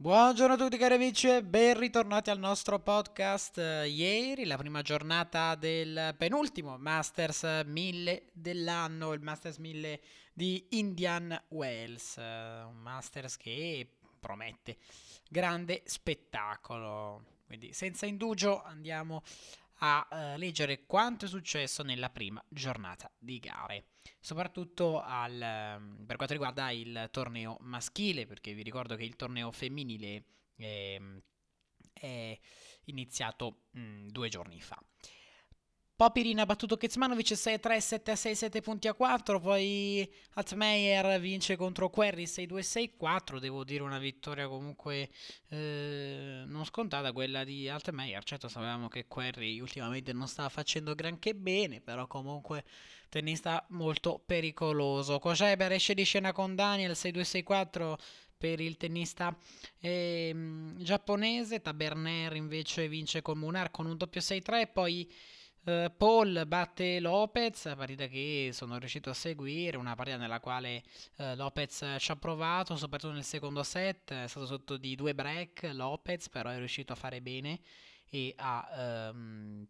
Buongiorno a tutti cari amici e ben ritornati al nostro podcast. Ieri la prima giornata del penultimo Masters 1000 dell'anno, il Masters 1000 di Indian Wells, un Masters che promette grande spettacolo. Quindi senza indugio andiamo a uh, leggere quanto è successo nella prima giornata di gare soprattutto al, ehm, per quanto riguarda il torneo maschile, perché vi ricordo che il torneo femminile è, ehm, è iniziato mh, mm, due giorni fa. Popirina ha battuto Kezmanovic 6-3, 7-6, 7 punti a 4, poi Altmaier vince contro Querry 6-2, 6-4, devo dire una vittoria comunque eh, non scontata quella di Altmaier, certo sapevamo che Querry ultimamente non stava facendo granché bene, però comunque tennista molto pericoloso. Kocheber esce di scena con Daniel 6-2-6-4 per il tennista eh, giapponese, Taberner invece vince con Munar con un doppio 6-3 poi Uh, Paul batte Lopez, partita che sono riuscito a seguire, una partita nella quale uh, Lopez ci ha provato, soprattutto nel secondo set, è stato sotto di due break Lopez, però è riuscito a fare bene e a um,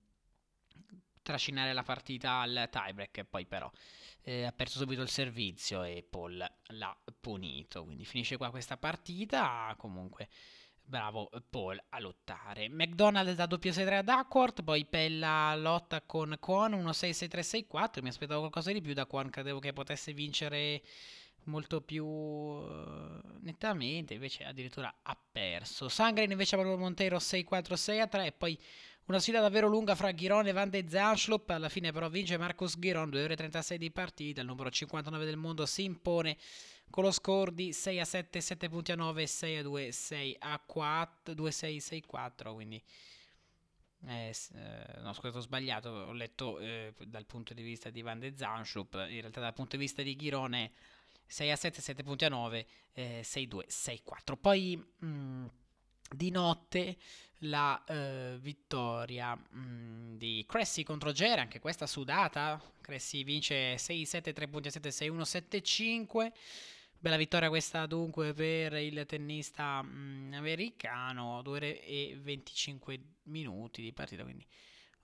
trascinare la partita al tiebreak, poi però eh, ha perso subito il servizio e Paul l'ha punito, quindi finisce qua questa partita, comunque bravo Paul a lottare. McDonald da doppio 6-3 ad Duckworth, poi Pella lotta con Kwon 1-6-6-3-6-4, mi aspettavo qualcosa di più da Kwon, credevo che potesse vincere molto più uh, nettamente, invece addirittura ha perso. Sangren invece ha proprio Montero 6-4-6-3 e poi una sfida davvero lunga fra Ghiron e Van de Zanschlup, alla fine però vince Marcus Ghiron, 2 ore 36 di partita, il numero 59 del mondo si impone con lo score di 6 a 7, 7 punti a 9, 6 a 2, 6 a 4, 2 6 6 4, quindi eh, eh, no, scusate, ho sbagliato, ho letto eh, dal punto di vista di Van de Zanschlup, in realtà dal punto di vista di Ghirone 6 a 7, 7 punti a 9, eh, 6 2, 6 4. Poi mh, mm, di notte la uh, vittoria mh, mm, di Cressy contro Gera, anche questa sudata. Cressy vince 6-7, 3 punti a 7, 6-1, 7-5. Bella vittoria questa dunque per il tennista mh, mm, americano, 2 ore e 25 minuti di partita, quindi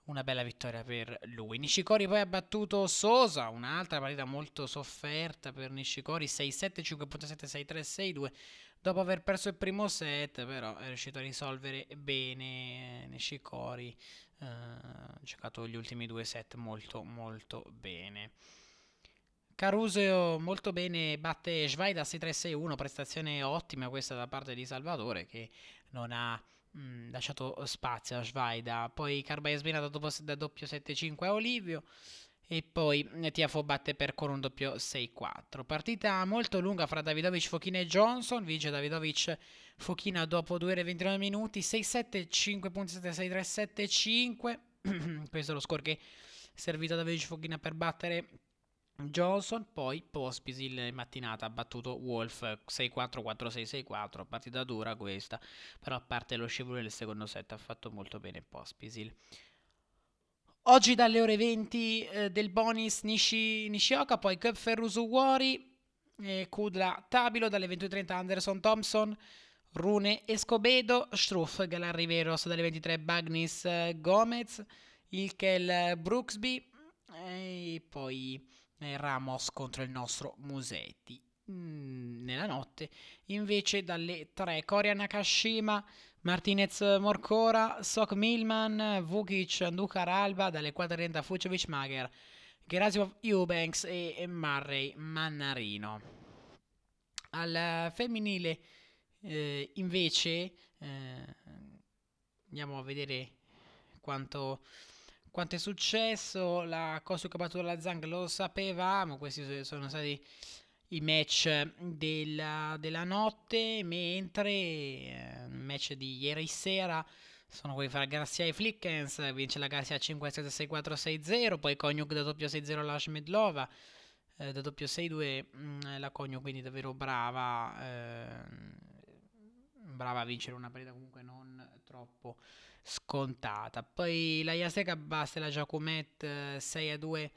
una bella vittoria per lui. Nishikori poi ha battuto Sosa, un'altra partita molto sofferta per Nishikori, 6-7, 5.7, 6-3, 6-2. Dopo aver perso il primo set, però è riuscito a risolvere bene Nishikori. Uh, ha giocato gli ultimi due set molto molto bene. Caruso molto bene batte Schweida 6-3-6-1, prestazione ottima questa da parte di Salvatore che non ha mh, mm, lasciato spazio a Schweida. Poi Carbaesbina da, da doppio 7-5 a Olivio e poi Tiafo batte per con un doppio 6-4. Partita molto lunga fra Davidovic, Fochina e Johnson. Vince Davidovic Fochina dopo 2 ore e 29 minuti. 6-7, 5.7, 6-3, 7-5. Questo è lo score che è servito a Davidovic Fochina per battere Johnson, poi Pospisil in mattinata ha battuto Wolf 6-4, 4-6, 6-4, partita dura questa, però a parte lo scivolo del secondo set ha fatto molto bene Pospisil. Oggi dalle ore 20 eh, del bonus Nishi, Nishioka, poi Cup Ferrusu Wori, eh, Kudla Tabilo, dalle 21.30 Anderson Thompson, Rune Escobedo, Struff Galar Riveros, dalle 23 Bagnis eh, Gomez, Ilkel Brooksby e poi eh, Ramos contro il nostro Musetti. Mm, nella notte invece dalle 3 Korea Nakashima, Martinez Morcora, Sok Milman, Vukic, Andukar Alba, dalle 4.30 Fucevic Mager, Gerasimov Eubanks e Murray Mannarino. Al femminile eh, invece eh, andiamo a vedere quanto quanto è successo, la che ha battuto la Zang lo sapevamo, questi sono stati i match della, della notte, mentre eh, il match di ieri sera sono quelli fra Garcia e Flickens, vince la Garcia 5-7-6-4-6-0, poi Konyuk da doppio 6-0 la Shmedlova, eh, da doppio 6-2 mh, mm, la Konyuk quindi davvero brava, eh, brava a vincere una partita comunque non troppo scontata. Poi la Yaseka basta la Giacomet 6 a 2.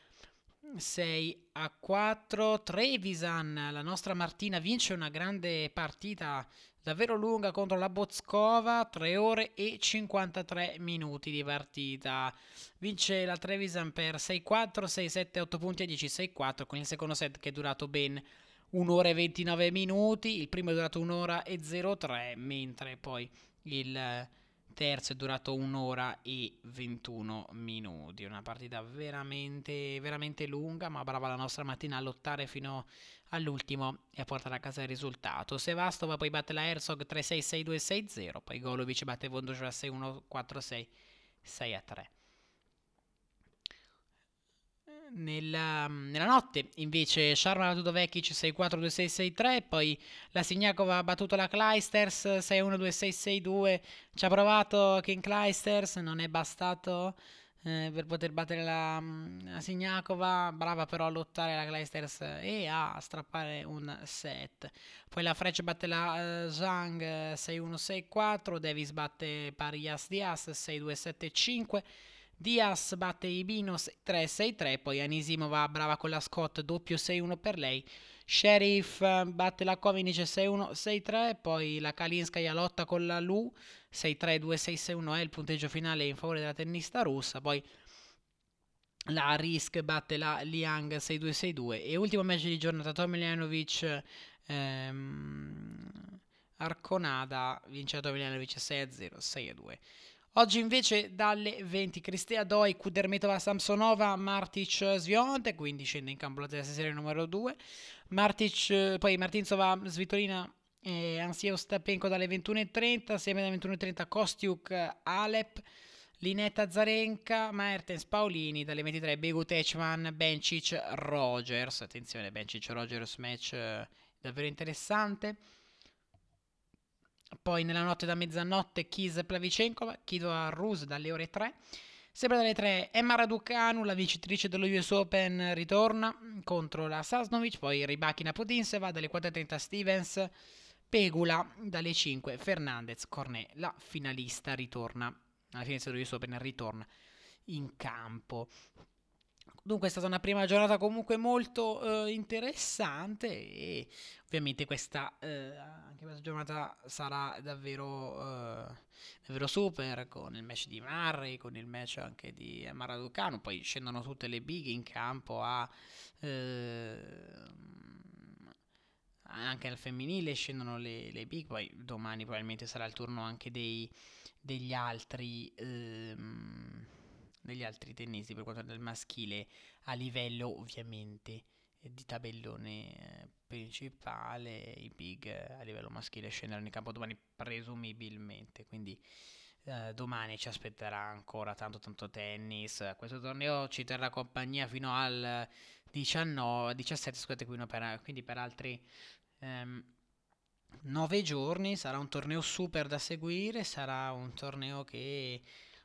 6 a 4 Trevisan, la nostra Martina vince una grande partita davvero lunga contro la Bozkova, 3 ore e 53 minuti di partita. Vince la Trevisan per 6-4, 6-7, 8 punti a 10, 6-4 con il secondo set che è durato ben 1 ora e 29 minuti, il primo è durato 1 ora e 03, mentre poi il terzo è durato un'ora e 21 minuti. Una partita veramente, veramente lunga, ma brava la nostra mattina a lottare fino all'ultimo e a portare a casa il risultato. Sevastova poi batte la Herzog 3-6-6-2-6-0, poi Golovic batte Vondosova 6-1-4-6, 6-3. Nella, nella, notte. Invece Sharma ha battuto Vekic 6-4-2-6-6-3 poi la Signakova ha battuto la Kleisters 6-1-2-6-6-2 ci ha provato King Kleisters non è bastato eh, per poter battere la, la Signakova. Brava però a lottare la Kleisters e a strappare un set. Poi la Freccia batte la uh, Zhang 6-1-6-4 Davis batte Parias Diaz 6-2-7-5 Diaz batte Ibino 3-6-3, poi Anisimova brava con la Scott, doppio 6-1 per lei. Sheriff eh, batte la Kovinic 6-1-6-3, poi la Kalinskaya lotta con la Lu 6-3-2-6-6-1 è il punteggio finale in favore della tennista russa, poi la Risk batte la Liang 6-2-6-2 e ultimo match di giornata Tomiljanovic ehm, Arconada vince Tomiljanovic 6-0 6-2 Oggi invece dalle 20 Cristea Doi, Kudermetova Samsonova, Martic Svionte, quindi scende in campo la terza serie numero 2. Martic, poi Martinzova Svitolina e Ansiev Stapenko dalle 21.30, sempre dalle 21.30 Kostiuk Alep, Linetta Zarenka, Mertens Paolini dalle 23 Begu Techman, Bencic Rogers. Attenzione, Bencic Rogers match eh, davvero interessante. Poi nella notte da mezzanotte Kis Plavicenkova, Kido Rus dalle ore 3. Sempre dalle 3 Emma Raducanu, la vincitrice dello US Open, ritorna contro la Sasnovic, poi Ribachina Podinseva dalle 4.30 Stevens, Pegula dalle 5 Fernandez Cornet, la finalista ritorna, alla fine dello US Open ritorna in campo. Dunque è stata una prima giornata comunque molto eh, interessante e ovviamente questa, eh, anche questa giornata sarà davvero, eh, davvero super con il match di Murray, con il match anche di Maraducano, poi scendono tutte le big in campo a... Ehm, anche al femminile scendono le, le, big, poi domani probabilmente sarà il turno anche dei, degli altri... Ehm, degli altri tennisti per quanto riguarda il maschile a livello ovviamente eh, di tabellone eh, principale i big eh, a livello maschile scenderanno in campo domani presumibilmente quindi eh, domani ci aspetterà ancora tanto tanto tennis. Questo torneo ci terrà compagnia fino al 19 17 scusate per, quindi per altri ehm, 9 giorni. Sarà un torneo super da seguire sarà un torneo che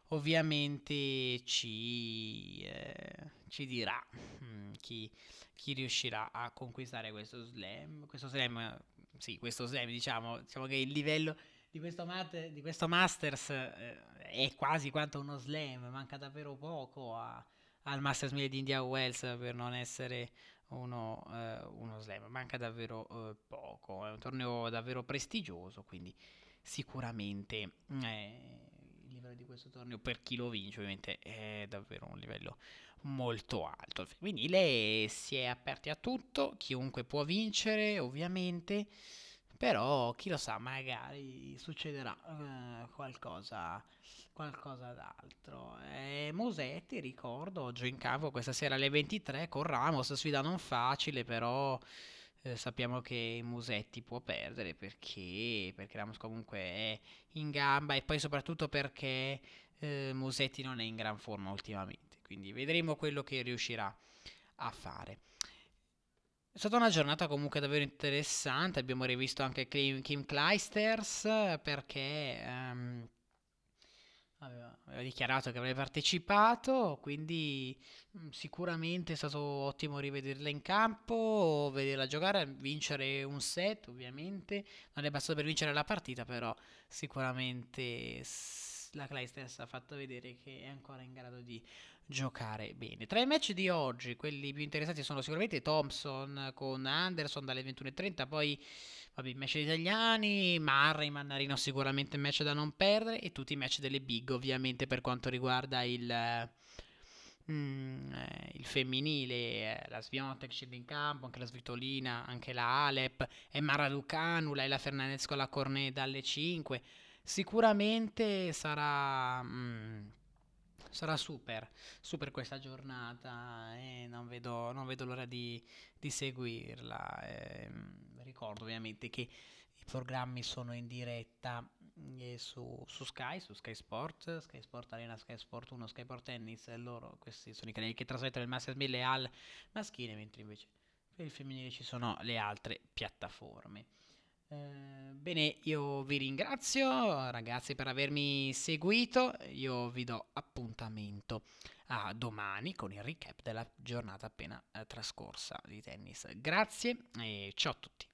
ovviamente ci, eh, ci dirà mm, chi, chi, riuscirà a conquistare questo slam. Questo slam, sì, questo slam, diciamo, diciamo che il livello di questo, mat- di questo Masters eh, è quasi quanto uno slam, manca davvero poco a, al Masters 1000 di India Wells per non essere uno, eh, uno slam, manca davvero eh, poco, è un torneo davvero prestigioso, quindi sicuramente eh, livello di questo torneo per chi lo vince ovviamente è davvero un livello molto alto. Il femminile si è aperti a tutto, chiunque può vincere ovviamente, però chi lo sa magari succederà uh, qualcosa, qualcosa d'altro. Eh, Mosetti ricordo oggi in campo questa sera alle 23 con Ramos, sfida non facile però eh, sappiamo che Musetti può perdere perché, perché Ramos comunque è in gamba e poi soprattutto perché eh, Musetti non è in gran forma ultimamente. Quindi vedremo quello che riuscirà a fare. È stata una giornata comunque davvero interessante, abbiamo rivisto anche Kim Kleisters perché um, aveva, aveva, dichiarato che avrebbe partecipato, quindi mh, mm, sicuramente è stato ottimo rivederla in campo, vederla giocare, vincere un set ovviamente, non è bastato per vincere la partita, però sicuramente la Clijsters ha fatto vedere che è ancora in grado di giocare bene. Tra i match di oggi, quelli più interessanti sono sicuramente Thompson con Anderson dalle 21.30, poi vabbè, i match italiani, Marra e Mannarino sicuramente match da non perdere e tutti i match delle big ovviamente per quanto riguarda il... Mm, eh, il femminile, eh, la Sviontek scende in campo, anche la Svitolina, anche la Alep, e Mara Lucanu, la Fernandez con la Corneda alle 5. Sicuramente sarà... Mm, sarà super, super questa giornata e non vedo, non vedo l'ora di, di seguirla. Eh, ricordo ovviamente che i programmi sono in diretta eh, su, su, Sky, su Sky Sport, Sky Sport Arena, Sky Sport 1, Sky Sport Tennis, loro questi sono i canali che trasmettono il Masters 1000 al maschile, mentre invece per il femminile ci sono le altre piattaforme. Eh, bene, io vi ringrazio ragazzi per avermi seguito, io vi do appuntamento a domani con il recap della giornata appena eh, trascorsa di tennis. Grazie e ciao a tutti.